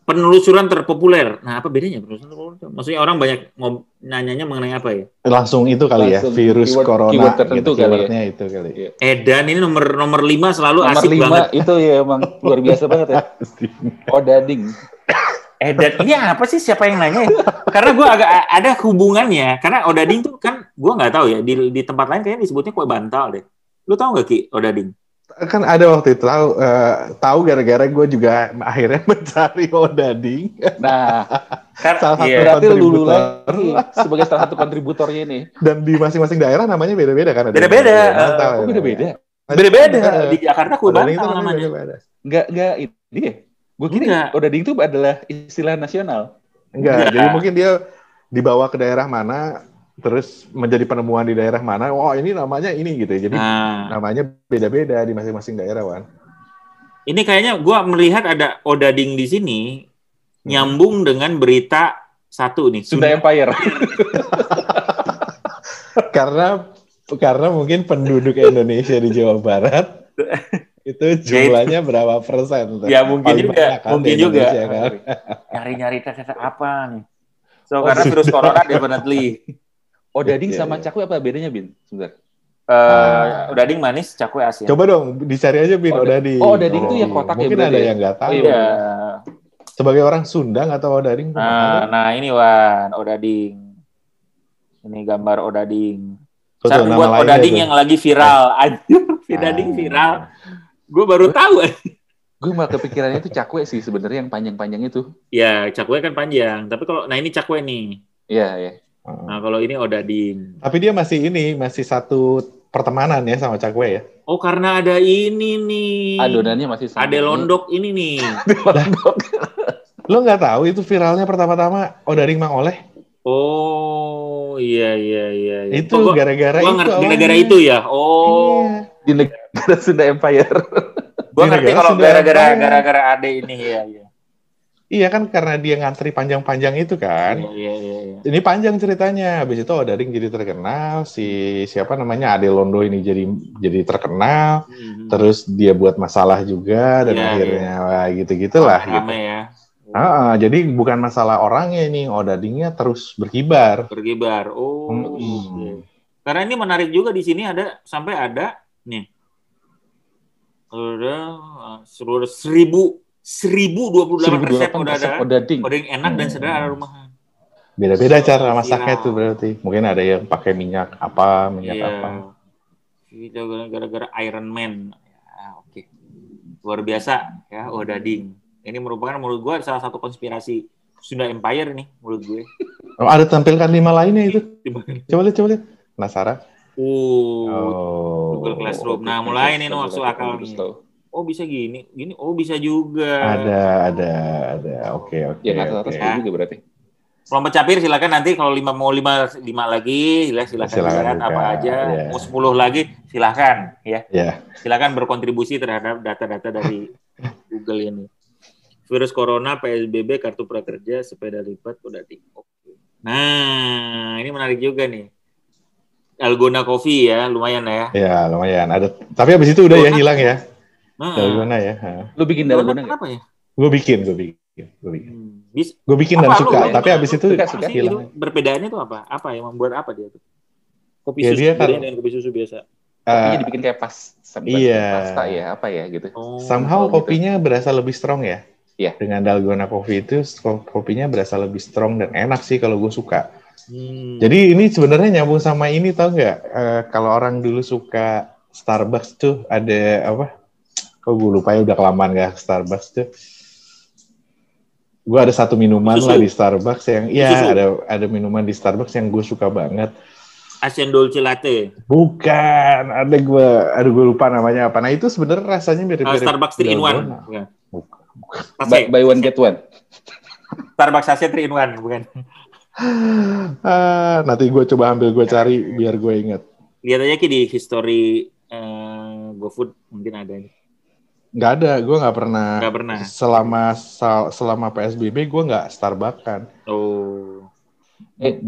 Penelusuran terpopuler. Nah, apa bedanya penelusuran terpopuler? Maksudnya orang banyak ngob- nanyanya mengenai apa ya? Langsung itu kali ya, Langsung virus keyword- corona keyword tertentu gitu, kali ya. itu kali. Edan ini nomor nomor lima selalu Nomor asik lima banget. itu ya emang luar biasa banget ya. Oh dading. Edan ini apa sih siapa yang nanya? ya? Karena gue agak ada hubungannya. Karena Odading tuh kan gue nggak tahu ya di di tempat lain kayaknya disebutnya kue bantal deh. Lu tahu nggak ki Odading? Kan ada waktu itu tahu eh, tahu gara-gara gue juga akhirnya mencari Odading. Nah, Salah satu iya. berarti lu dulu kontributor. lagi sebagai salah satu kontributornya nih. Dan di masing-masing daerah namanya beda-beda kan? Ada Beda-beda. Natal, Oh, ya. beda-beda. Beda-beda. Eh, Di Jakarta kue bantal namanya beda-beda. Enggak enggak ini ya. Gue kira Enggak. odading itu adalah istilah nasional. Enggak, Enggak. jadi mungkin dia dibawa ke daerah mana, terus menjadi penemuan di daerah mana, wah ini namanya ini gitu. Jadi Nah, namanya beda-beda di masing-masing daerah, Wan. ini kayaknya gue melihat ada Odading di sini nyambung dengan berita satu nih. Sunda Empire. karena karena mungkin penduduk Indonesia di Jawa Barat itu jumlahnya berapa persen? tuh? Ya mungkin Paling juga, kan mungkin juga. Kan? Nyari-nyari kata apa nih? So karena virus corona definitely. Odading Iya, sama iya. cakwe apa bedanya, Bin? Sebentar. Eh, Odading manis, cakwe asin. Coba dong dicari aja bin Oda- Odading. oh, Odading tuh yang kotak ya Mungkin ada ya? yang nggak tahu. Oh, Iya. Sebagai orang Sunda nggak tahu Odading. Nah, nah ini Wan, Odading. Ini gambar Odading. Tuh, nama buat Odading yang lagi viral. Anjir, Odading Ah. viral. Gue baru tahu. Gue malah kepikirannya itu cakwe sih sebenarnya yang panjang-panjang itu. ya, cakwe kan panjang. Tapi kalau, nah ini cakwe nih. Iya, iya. Nah kalau ini Odading. Tapi dia masih ini, masih satu pertemanan ya sama Cakwe ya. Oh karena ada ini nih. Adonannya masih sama. Ada londok ini nih. Lo nggak tahu itu viralnya pertama-tama Odading Mang Oleh? Oh iya iya iya. iya. Itu Oh, gua- gara-gara gua itu gara-gara itu ya. Oh, Iya. Di negara Sunda Empire. gua Di ngerti kalau gara-gara Empire. gara-gara ade ini ya. Iya Iya kan karena dia ngantri panjang-panjang itu kan. iya iya. iya, iya. Ini panjang ceritanya. Habis itu Odading jadi terkenal, si siapa namanya Ade Londo ini jadi jadi terkenal. Mhm. Terus dia buat masalah juga dan Iya, akhirnya wah, gitu-gitulah gitu. Rame ya. Ah, jadi bukan masalah orangnya ini, Odadingnya terus berkibar. Berkibar. Oh. Oke. Karena ini menarik juga di sini ada sampai ada nih. Ada uh, seluruh seribu seribu dua puluh delapan resep 1028 udah ada. resep odading. Odading enak dan sederhana rumahan. Beda-beda So, cara masaknya tuh berarti. Mungkin ada yang pakai minyak apa, minyak Iya. apa. Itu gara-gara Iron Man. Ya, oke. Luar biasa ya Odading. Ini merupakan menurut gue salah satu konspirasi Sunda Empire nih menurut gue. Oh, ada tampilkan lima lainnya itu. Coba lihat, coba lihat. Penasaran? Oh. Google Classroom. Nah, mulai nih no, masuk akal nih. Oh bisa gini, gini. Oh bisa juga. Ada, ada, ada. Oke, oke. Ya atas oke. juga berarti. Kelompok capir silakan nanti kalau lima mau lima lima lagi sila- silakan, Silakan buka, apa aja. ya. Mau 10 lagi silakan ya. Ya. Silakan berkontribusi terhadap data-data dari Google ini. Virus corona, PSBB, kartu prakerja, sepeda lipat, udah di. Oke. Nah, ini menarik juga nih. Algona Coffee ya, lumayan lah ya. Ya, lumayan. Ada. Tapi habis itu udah ya hilang ya. Nah, Dalgona ya. Lu bikin Dalgona dalgona nggak? kenapa ya? Gue bikin, gue bikin, gue bikin. Bis, Gue bikin dan Apa lu suka, ya? tapi habis itu Suka, suka. sih itu hilang. perbedaannya tuh apa? Apa yang membuat apa dia tuh? Kopi Ya, susu dia kalau- dengan kopi susu biasa. Kopinya Eh, dibikin kayak pas iya. pasta ya, apa ya gitu. Oh, somehow gitu. kopinya berasa lebih strong ya. Iya. Dengan Dalgona Coffee itu ko- kopinya berasa lebih strong dan enak sih kalau gue suka. Hmm. Jadi ini sebenarnya nyambung sama ini tau nggak? Eh, kalau orang dulu suka Starbucks tuh ada apa? Kok gue lupa ya udah kelamaan gak Starbucks tuh. Gue ada satu minuman Susu. lah di Starbucks yang, iya Susu. ada ada minuman di Starbucks yang gue suka banget. Asian Dolce Latte. Bukan, ada gue, ada gue lupa namanya apa. Nah itu sebenarnya rasanya mirip-mirip Starbucks 3 in 1. Dalgona. Bukan. Buy, Sachet. buy one get one. Starbucks sachet 3 in 1, bukan. Ah, nanti gue coba ambil gue cari biar gue inget. Lihat aja Ki di history eh, GoFood mungkin ada nih. Nggak ada, gue nggak pernah. Nggak pernah. Selama sal- selama PSBB gue nggak Starbucks-an. Oh. Eh,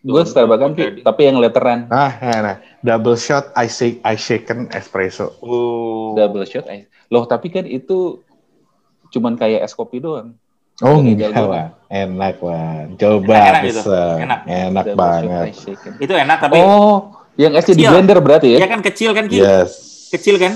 gue Starbucks kan, Pi, tapi yang letteran. Nah, nah, nah, double shot I shake I shaken espresso. Oh. Double shot. ice. Loh, tapi kan itu cuman kayak es kopi doang. Oh enggak lah, enak lah. Coba Enak itu, pesen. enak. enak Double banget. Itu enak tapi Oh, yang esnya di blender berarti ya? ya kan kecil kan Ki? Yes. Kecil kan?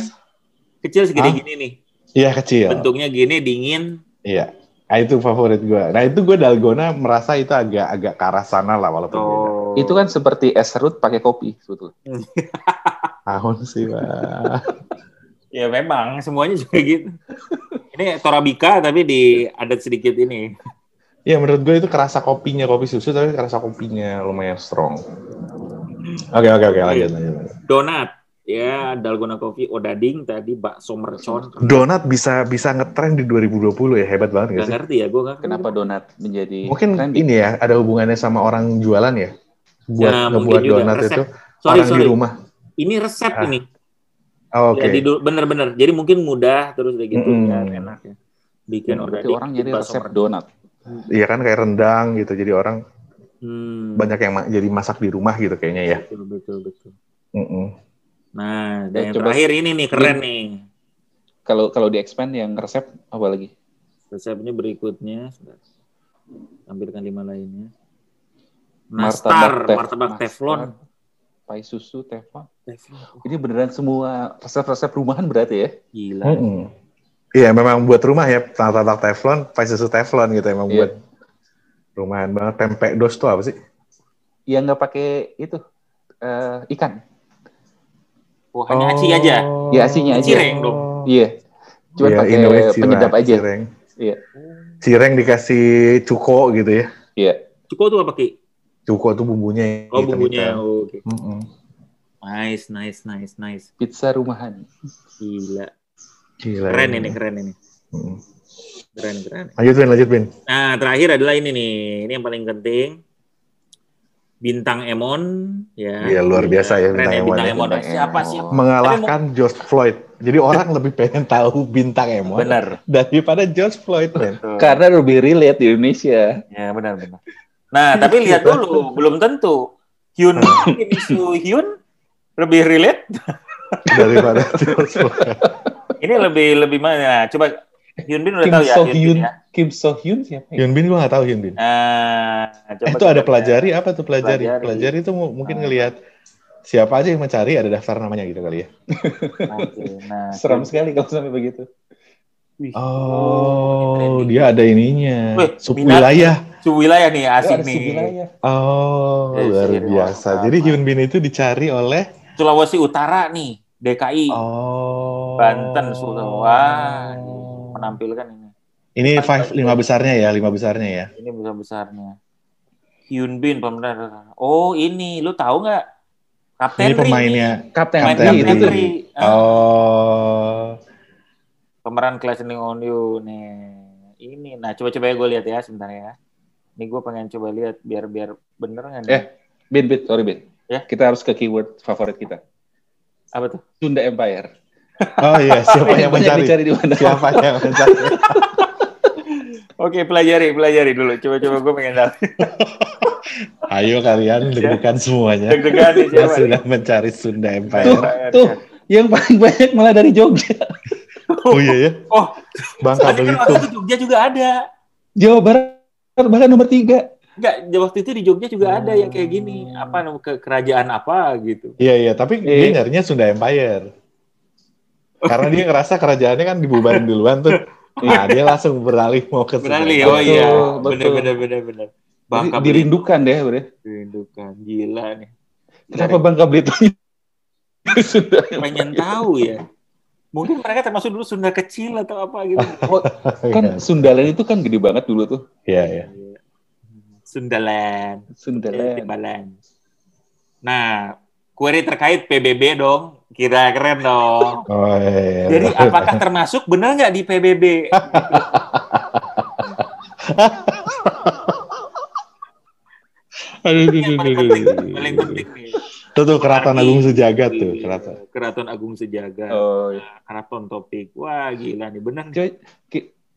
Kecil segede Hah? gini nih. Iya kecil. Bentuknya gini dingin. Iya. Nah, itu favorit gue. Nah itu gue dalgona merasa itu agak agak ke arah sana lah walaupun beda. Oh. Itu kan seperti es serut pakai kopi sebetulnya. Tahun sih pak. Ya memang semuanya juga gitu. Ini Torabika tapi di adat sedikit ini. Iya menurut gue itu kerasa kopinya kopi susu tapi kerasa kopinya lumayan strong. Oke oke oke lanjut lanjut. lanjut. Donat. Ya, Dalgona Coffee, Odading tadi, bakso mercon. Donat bisa bisa ngetren di 2020 ya hebat banget Gak gak sih? ngerti ya, gue. Kenapa donat menjadi Mungkin trending? ini ya ada hubungannya sama orang jualan ya. Buat Ya, ngebuat donat Resep. itu Sorry, orang sorry. di rumah. Ini resep Ah, ini. Oh, Oke. Jadi du- bener-bener. Jadi mungkin mudah terus kayak gitu Mm-mm. kan enak ya. Bikin Ya, berarti orang jadi resep donat. Iya kan kayak rendang gitu. Jadi orang Hmm, banyak yang ma- jadi masak di rumah gitu kayaknya ya. betul betul betul. Mm-mm. Nah, dan Ya, yang coba- terakhir ini nih keren nih. Kalau kalau di expand yang resep apa lagi? Resepnya berikutnya. Tampilkan lima lainnya. Martabak Nastar, tef- martabak nastar. teflon. Pai susu, teflon. Teflon. Ini beneran semua resep-resep rumahan berarti ya? Gila. Mm-mm. Iya memang buat rumah ya martabak teflon, pai susu teflon gitu emang Iya. buat rumahan banget. Tempe dos tuh apa sih? Yang nggak pakai itu eh, ikan. Wah, hanya aci aja. Ya asinya aja. Cireng dong. Iya. Cuma Iya, pakai penyedap aja. Cireng. Iya. Cireng dikasih cuko gitu ya. Iya. Cukup tuh apa, Ki? Cuko tuh bumbunya. Oh, hitam-hitam. bumbunya. Oh, Oke. Mm-mm. Nice, nice, nice, nice. Pizza rumahan. Gila. Gila. Keren ini, keren ini. Mm. Keren, keren. Lanjut Bin, lanjut Bin. Nah, terakhir adalah ini nih. Ini yang paling penting. Bintang Emon, ya. Iya, luar biasa ya Keren Bintang ya, Emon Bintang ya. Emon. Bintang Siapa Emon. siapa? Mengalahkan George Floyd. Jadi orang lebih pengen tahu bintang Emon Benar. daripada George Floyd, men. Karena lebih relate di Indonesia. Ya, benar, benar. Nah, tapi lihat dulu, belum tentu. Hyun ini Su Hyun lebih relate. daripada. Ini lebih lebih mana? Coba Hyun Bin udah Kim tahu ya So Hyun Bin Hyun, ya. Kim So Hyun siapa ya? Hyun Bin gue gak tahu Hyun Bin. Nah, coba Eh, itu ada pelajari apa tuh pelajari? Pelajari. Pelajari itu mu- mungkin Ah. ngelihat siapa aja yang mencari ada daftar namanya gitu kali ya. Oke, nah. Seram sekali kalau sampai begitu. Wih. Oh, dia ada ininya. Wih, Sub minat. wilayah. Su wilayah nih asik nih. sewilayah. Oh, Eh, luar sih, biasa. wah, Jadi apa. Hyun Bin itu dicari oleh Sulawesi Utara nih, DKI, Oh. Banten, Sulawesi. Wah, menampilkan ini. Ini five lima besarnya ya, lima besarnya ya. Ini besar besarnya. Hyun Bin pemeran. Oh ini, lu tahu nggak? Kapten Ini pemainnya Kapten Kapten Ri tuh. Ri. Oh. Pemeran Clashing on You nih. Ini, nah coba-coba ya gue lihat ya sebentar ya. Ini gue pengen coba lihat biar biar bener nggak nih? Eh, Bin, Bin, sorry Bin. Ya. Kita harus ke keyword favorit kita. Apa tuh? Sunda Empire. Oh iya, siapa yang mencari? dicari di mana? Siapa yang mencari? Oke, pelajari, pelajari dulu. Coba-coba gue pengen tahu. Ayo kalian deg-degan semuanya. Deg-degan nih, Yang siapa sudah mencari Sunda Tuh, Empire. tuh, yang paling banyak malah dari Jogja. Oh iya ya. Oh, Bangka soalnya kan waktu Belitung. itu Jogja juga ada. Jawa Barat bahkan nomor tiga. Enggak, waktu itu di Jogja juga ada yang kayak gini. Apa ke kerajaan apa gitu. Iya iya, tapi dia Eh. nyarinya Sunda Empire. Karena dia ngerasa kerajaannya kan dibubarin duluan tuh. Nah, dia langsung beralih mau ke Sunda Beralih, Empire. oh iya. bener, bener, bener. Jadi Bangka Belitung. dirindukan deh, bre. Dirindukan. Gila nih. Kenapa Bangka Belitung? Pengen tahu ya. Mungkin mereka termasuk dulu Sunda kecil atau apa gitu. Oh, kan Sundaland itu kan gede banget dulu tuh. Iya iya. Sundaland. Sundaland. Timbaland. Nah, query terkait PBB dong. Kira keren dong. Oh iya. Jadi apakah termasuk benar nggak di PBB? Aduh, aduh, aduh, aduh, aduh. paling penting nih. Tuh tuh Keraton Arti- Agung Sejagat tuh, Iya, keraton. Keraton Agung Sejagat. Oh, iya. Nah, Keraton topik. Wah, gila nih. Benar nih. Coba,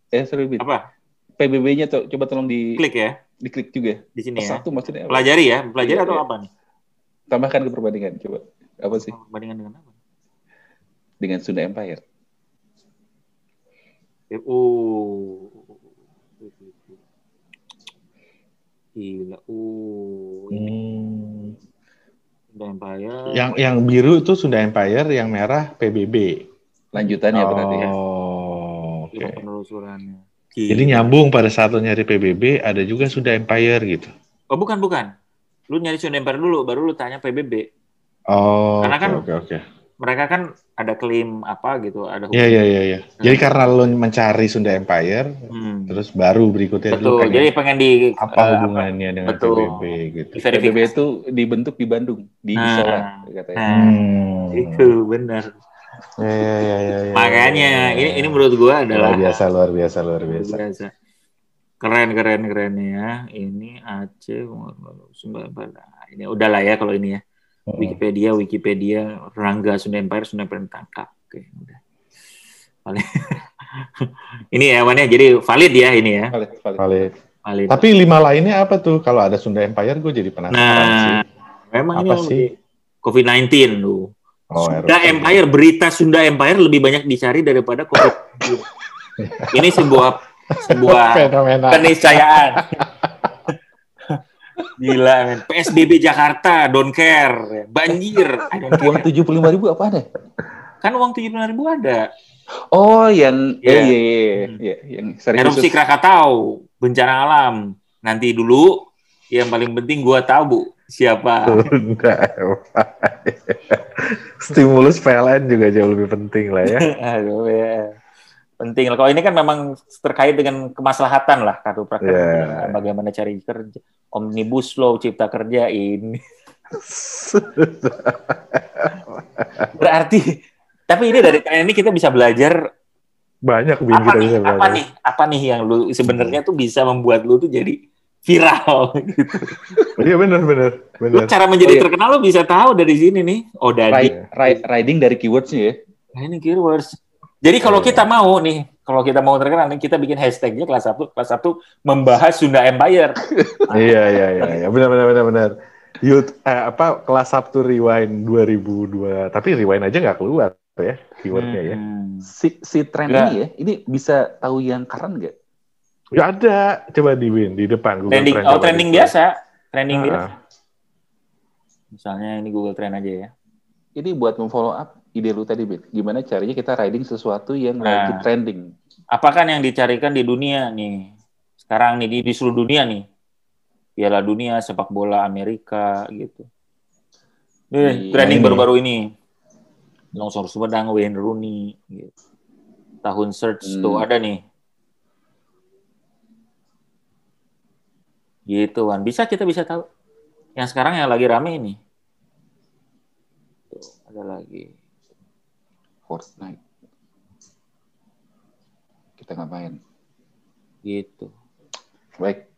eh sorry, Bin. Apa? PBB-nya tuh coba tolong di Klik ya diklik juga. di sini ya. Satu maksudnya apa? Pelajari ya. Pelajari Iya, atau iya. apa nih? Tambahkan ke perbandingan coba. Apa sih? Bandingan dengan apa? Dengan Sunda Empire. Oh. Gila. Oh. Ini Hmm. Sunda Empire. Yang yang biru itu Sunda Empire, yang merah PBB. Lanjutannya berarti ya. Oh, oke. Lima penelusurannya. Jadi nyambung pada saat lo nyari PBB, ada juga Sunda Empire gitu. Oh bukan bukan. Lu nyari Sunda Empire dulu, baru lu tanya PBB. Oh, Karena kan oke oke. Mereka kan ada klaim apa gitu, ada Iya iya iya iya. Hmm. Jadi karena lo mencari Sunda Empire, Hmm. terus baru berikutnya Betul. pengen Jadi pengen di apa eh, hubungannya dengan betul. PBB gitu. PBB itu dibentuk di Bandung, di Nah, Isola katanya. Nah, Hmm. itu benar. Ya, ya, ya, ya, ya, Makanya ya, ya. ini ini menurut gua adalah luar biasa luar biasa luar luar biasa. biasa. Keren keren keren ya. Ini Aceh Sunda Empire. Nah, ini udahlah ya kalau ini ya. Hmm. Wikipedia Wikipedia Rangga Sunda Empire Sunda Empire tangkap. Oke, udah. Paling ini ya ya. Jadi valid ya ini ya. Valid, valid. Valid. Valid. Tapi lima lainnya apa tuh? Kalau ada Sunda Empire, gue jadi penasaran sih. Nah, memang Apa ini sih? COVID-19 tuh. Oh, Sunda Eropa. Empire, berita Sunda Empire lebih banyak dicari daripada COVID. Ini sebuah sebuah Fenomena. keniscayaan. Gila, men. PSBB Jakarta, don't care. Banjir, Uang tujuh puluh lima ribu apa ada? Kan uang tujuh ribu ada. Oh, yang Iya. eh, iya, iya, iya, iya, yang seri Erupsi. Krakatau, bencana alam. Nanti dulu, yang paling penting gua tahu, Bu, siapa. Stimulus PLN juga jauh lebih penting lah ya. Aduh, ya. Penting. Kalau ini kan memang terkait dengan kemaslahatan lah kartu prakerja. Iya. Bagaimana cari kerja. Omnibus Law, Cipta Kerja ini. Berarti, tapi ini dari ini kita bisa belajar Banyak apa kita nih, bisa apa belajar. nih, apa nih yang lu sebenarnya tuh bisa membuat lu tuh jadi viral gitu. Iya benar benar Lu benar. cara menjadi Oh, iya. terkenal lu bisa tahu dari sini nih. Oh, dari Ri- ri- riding dari keywordsnya ya. Nah, ini keywords. Jadi kalau kita mau nih, kalau kita mau terkenal nih, kita bikin hashtagnya kelas 1, kelas 1 membahas Sunda Empire. Iya iya iya iya benar benar benar benar. Youth eh, apa kelas Sabtu Rewind 2002. Tapi Rewind aja nggak keluar ya keywordnya ya. Hmm. Si, si tren Nggak. ini ya, ini bisa tahu yang keren nggak? Ya ada. Coba di win di depan Google Trending, Trend, oh trending di- biasa, trending Ah, biasa. Misalnya ini Google Trend aja ya. Ini buat memfollow up ide lu tadi, Bit. Gimana caranya kita riding sesuatu yang Nah. lagi trending? Apa kan yang dicarikan di dunia nih? Sekarang nih di, di seluruh dunia nih. Piala Dunia, sepak bola Amerika gitu. Eh, Iya. trending baru-baru ini. Longsor Sumedang, Wayne Rooney gitu. Tahun search Hmm. tuh ada nih. Gitu kan. Bisa kita bisa tahu. Yang sekarang yang lagi rame ini. ada lagi. Fortnite. Kita ngapain? Gitu. Baik.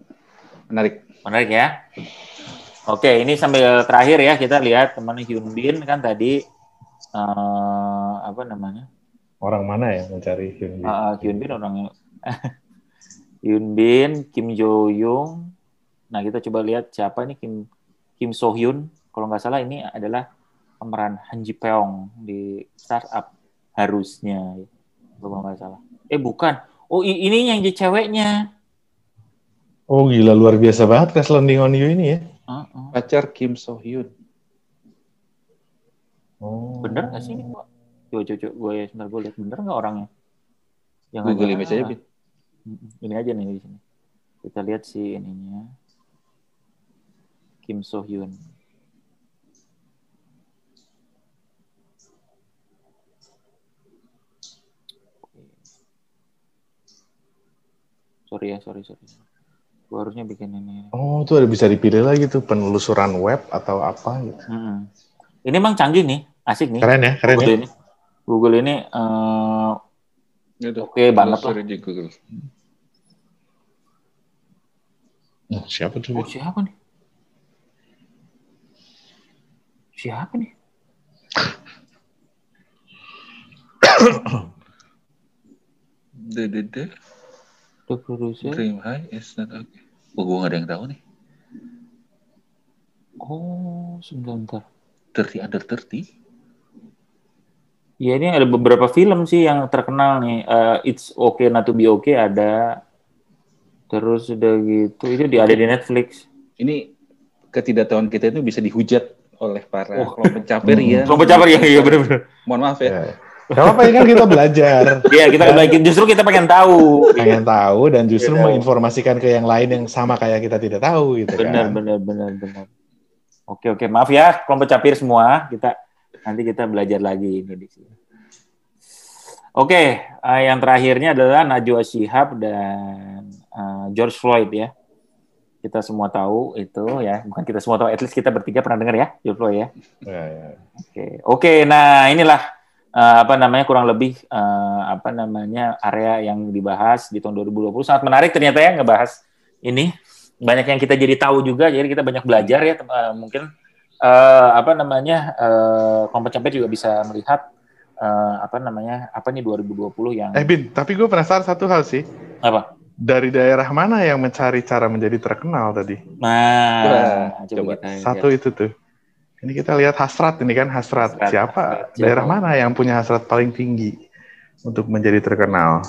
Menarik. Menarik ya. Oke, ini sambil terakhir ya kita lihat teman Hyun Bin kan tadi eh, apa namanya? Orang mana ya mencari Hyun Bin? Uh, Hyun Bin orang Hyun Bin, Kim Jo Young. Nah kita coba lihat siapa ini Kim Kim So Hyun. Kalau nggak salah ini adalah pemeran Han Ji Peong di startup harusnya. Kalau nggak salah. Eh bukan. Oh ini yang jadi ceweknya. Oh gila luar biasa banget Crash Landing on You ini ya. Uh-uh. Pacar Kim So Hyun. Oh. Bener nggak sih ini? Pak? Coba coba, gue sebentar gue lihat bener nggak orangnya? Google image aja, Bin. Ini aja nih di sini. Kita lihat si ininya. Kim So Hyun. Sorry ya, sorry, sorry. Gue harusnya bikin ini. Oh, tuh ada bisa dipilih lagi tuh penelusuran web atau apa gitu. Mm-mm. Ini emang canggih nih, asik nih. Keren ya, keren Google ya. ini. Google ini eh, Yaudah, oke banget lah. di Google. Oh, siapa tuh? Oh, siapa nih? Siapa nih? The, the, producer. Dream High is not okay. Oh, gue gak ada yang tahu nih. Oh, sebentar. 30 under 30? Ya ini ada beberapa film sih yang terkenal nih. Eh, It's Okay Not to Be Okay ada. Terus udah gitu. Itu di ada di Netflix. Ini ketidaktahuan kita itu bisa dihujat oleh para Oh. kelompok caper ya. Kelompok caper ya, iya benar-benar. Mohon maaf ya. Gak apa-apa ini kan kita belajar. Iya kita bagi justru kita pengen tahu. Pengen tahu dan justru Iya. menginformasikan ke yang lain yang sama kayak kita tidak tahu gitu Benar, kan. benar, benar, benar. Oke, oke. Maaf ya, kelompok capir semua. Kita nanti kita belajar lagi ini di sini. Oke, eh, yang terakhirnya adalah Najwa Shihab dan eh, George Floyd ya. Kita semua tahu itu ya, bukan kita semua tahu, at least kita bertiga pernah dengar ya, George Floyd ya. Ya, ya. Oke, oke. Nah inilah eh, apa namanya kurang lebih eh, apa namanya area yang dibahas di tahun 2020 sangat menarik ternyata ya ngebahas ini banyak yang kita jadi tahu juga jadi kita banyak belajar ya eh, mungkin eh, apa namanya kelompok campur juga bisa melihat eh, apa namanya apa nih 2020 yang Eh Bin, tapi gue penasaran satu hal sih. apa? Dari daerah mana yang mencari cara menjadi terkenal tadi? Nah, coba, coba. kita Satu itu tuh. Ini kita lihat hasrat ini kan hasrat. Hasrat, Siapa? hasrat. Daerah mana yang punya hasrat paling tinggi untuk menjadi terkenal?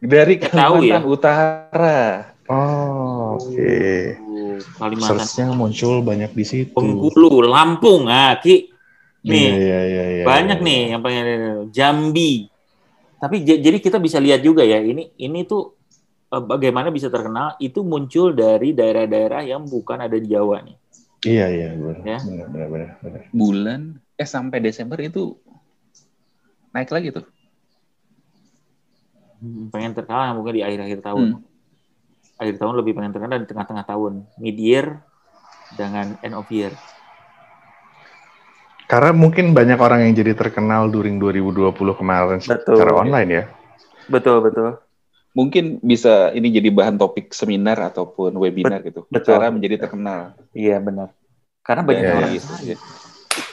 Dari tahu ya. Kalimantan Utara. Oh, oke. Kalimantan Search-nya muncul banyak di situ. Bengkulu, Lampung, ah, Ki. Nih, Iya, iya, iya, iya, banyak iya. nih yang pengen Jambi. Tapi jadi kita bisa lihat juga ya, ini ini tuh eh, bagaimana bisa terkenal itu muncul dari daerah-daerah yang bukan ada di Jawa nih. Iya, iya, benar. Ya. Benar, benar, benar, benar. Bulan, eh sampai Desember itu naik lagi tuh. Hmm, Pengen terkenal mungkin di akhir-akhir tahun. Hmm. Akhir tahun lebih pengen terkenal dan di tengah-tengah tahun. Mid year dengan end of year. Karena mungkin banyak orang yang jadi terkenal during 2020 kemarin Betul. secara online ya. Betul, betul. Mungkin bisa ini jadi bahan topik seminar ataupun webinar gitu. betul. Cara menjadi terkenal. Iya, benar. Karena banyak Dari orang itu.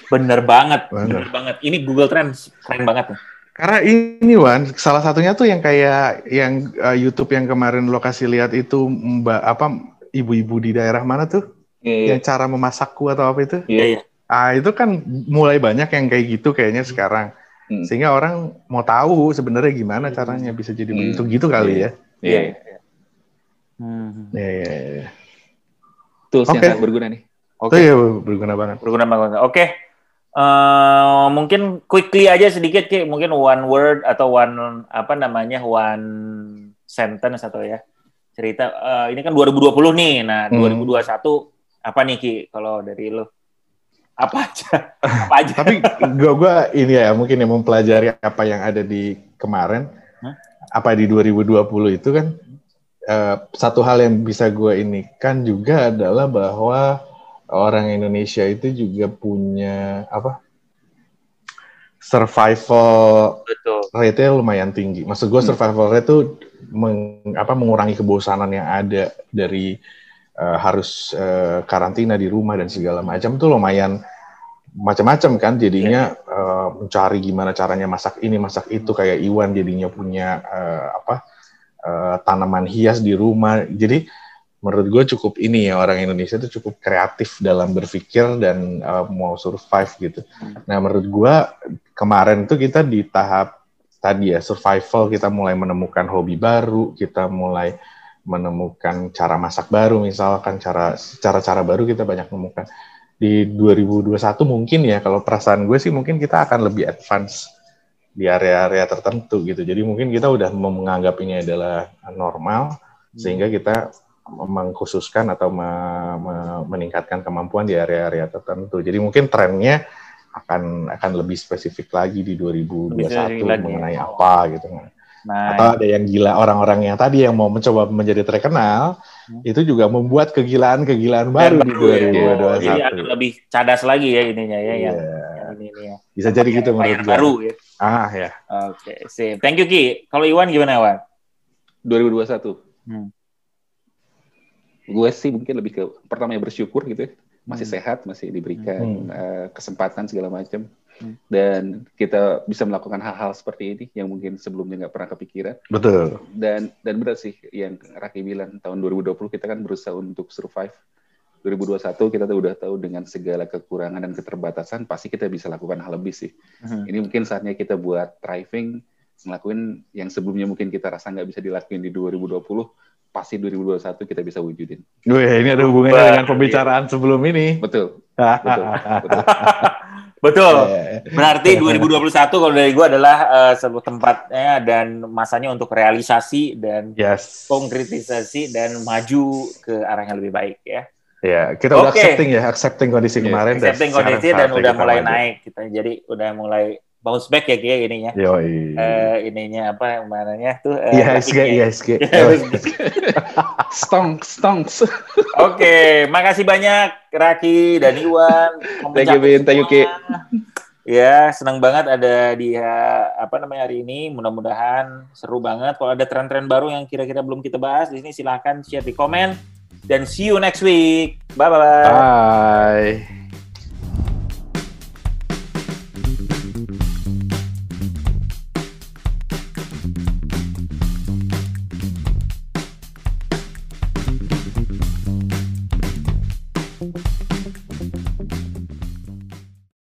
bener banget, Bener. bener banget. Ini Google Trends keren banget. Karena ini Wan, salah satunya tuh yang kayak yang uh, YouTube yang kemarin lo kasih lihat itu mbak apa ibu-ibu di daerah mana tuh Iya, yang cara memasakku atau apa itu? Iya, iya. Ah itu kan mulai banyak yang kayak gitu kayaknya sekarang. Hmm. Sehingga orang mau tahu sebenarnya gimana caranya bisa jadi Hmm. begitu gitu kali ya. Iya. Hmm. Iya, iya, iya. Tools yang Oke. sangat berguna nih. Oke. Itu ya berguna banget. berguna banget. Oke. Eh, mungkin quickly aja sedikit Ki, mungkin one word atau one apa namanya one sentence atau ya cerita. Eh, ini kan 2020 nih. Nah, Hmm. 2021 apa nih Ki kalau dari lo? Apa aja? Apa aja? Tapi gua gua ini ya mungkin yang mempelajari apa yang ada di kemarin, Hah? apa di 2020 itu kan eh, satu hal yang bisa gue ini kan juga adalah bahwa orang Indonesia itu juga punya apa survival Betul. rate-nya lumayan tinggi. Maksud gue survival rate itu meng, apa mengurangi kebosanan yang ada dari eh, harus eh, karantina di rumah dan segala macam tuh lumayan macam-macam kan jadinya eh, mencari gimana caranya masak ini masak itu kayak Iwan jadinya punya eh, apa eh, tanaman hias di rumah. Jadi menurut gue cukup ini ya orang Indonesia itu cukup kreatif dalam berpikir dan eh, mau survive gitu. Nah menurut gue kemarin tuh kita di tahap tadi ya survival kita mulai menemukan hobi baru, kita mulai menemukan cara masak baru misalkan cara cara-cara baru kita banyak menemukan di 2021 mungkin ya kalau perasaan gue sih mungkin kita akan lebih advance di area-area tertentu gitu. Jadi mungkin kita udah menganggap ini adalah normal sehingga kita mengkhususkan atau me- me- meningkatkan kemampuan di area-area tertentu. Jadi mungkin trennya akan akan lebih spesifik lagi di 2021 Lebih spesifik lagi. mengenai apa gitu. Nah, Atau ada yang gila orang-orang yang tadi yang mau mencoba menjadi terkenal itu juga membuat kegilaan-kegilaan baru, di ya. 2021. Jadi akan lebih cadas lagi ya ininya ya yang, Iya. yang ini, ini ya. Bisa jadi gitu menurut gue. baru ya. Ah ya. Oke, sip. Thank you Ki. Kalau Iwan gimana Iwan? 2021. Hmm. Gue sih mungkin lebih ke pertama ya bersyukur gitu ya. Masih Hmm. sehat, masih diberikan Hmm. eh, kesempatan segala macam. Hmm. Dan kita bisa melakukan hal-hal seperti ini yang mungkin sebelumnya nggak pernah kepikiran. Betul. Dan dan benar sih yang Raki bilang tahun 2020 kita kan berusaha untuk survive. 2021 kita tuh udah tahu dengan segala kekurangan dan keterbatasan pasti kita bisa lakukan hal lebih sih. Hmm. Ini mungkin saatnya kita buat thriving, ngelakuin yang sebelumnya mungkin kita rasa nggak bisa dilakuin di 2020, pasti 2021 kita bisa wujudin. Wih, ini ada hubungannya dengan pembicaraan sebelum ini. Betul. Betul. betul. Betul. Iya. Berarti 2021 kalau dari gue adalah eh, sebuah tempatnya dan masanya untuk realisasi dan Yes. konkretisasi dan maju ke arah yang lebih baik ya. Ya, kita udah Oke. accepting ya, accepting kondisi kemarin Accepting sekarang kondisi dan udah mulai maju. naik kita jadi udah mulai bounce back ya Ki ininya. Yoi. Eh ininya apa yang mananya tuh IHSG, grafiknya. IHSG. Stonks, stonks. Oke, makasih banyak Raki dan Iwan. Thank you, Bin. Thank you, Ki. Ya, senang banget ada di apa namanya hari ini. Mudah-mudahan seru banget. Kalau ada tren-tren baru yang kira-kira belum kita bahas di sini silahkan share di komen dan see you next week. Bye bye. Bye.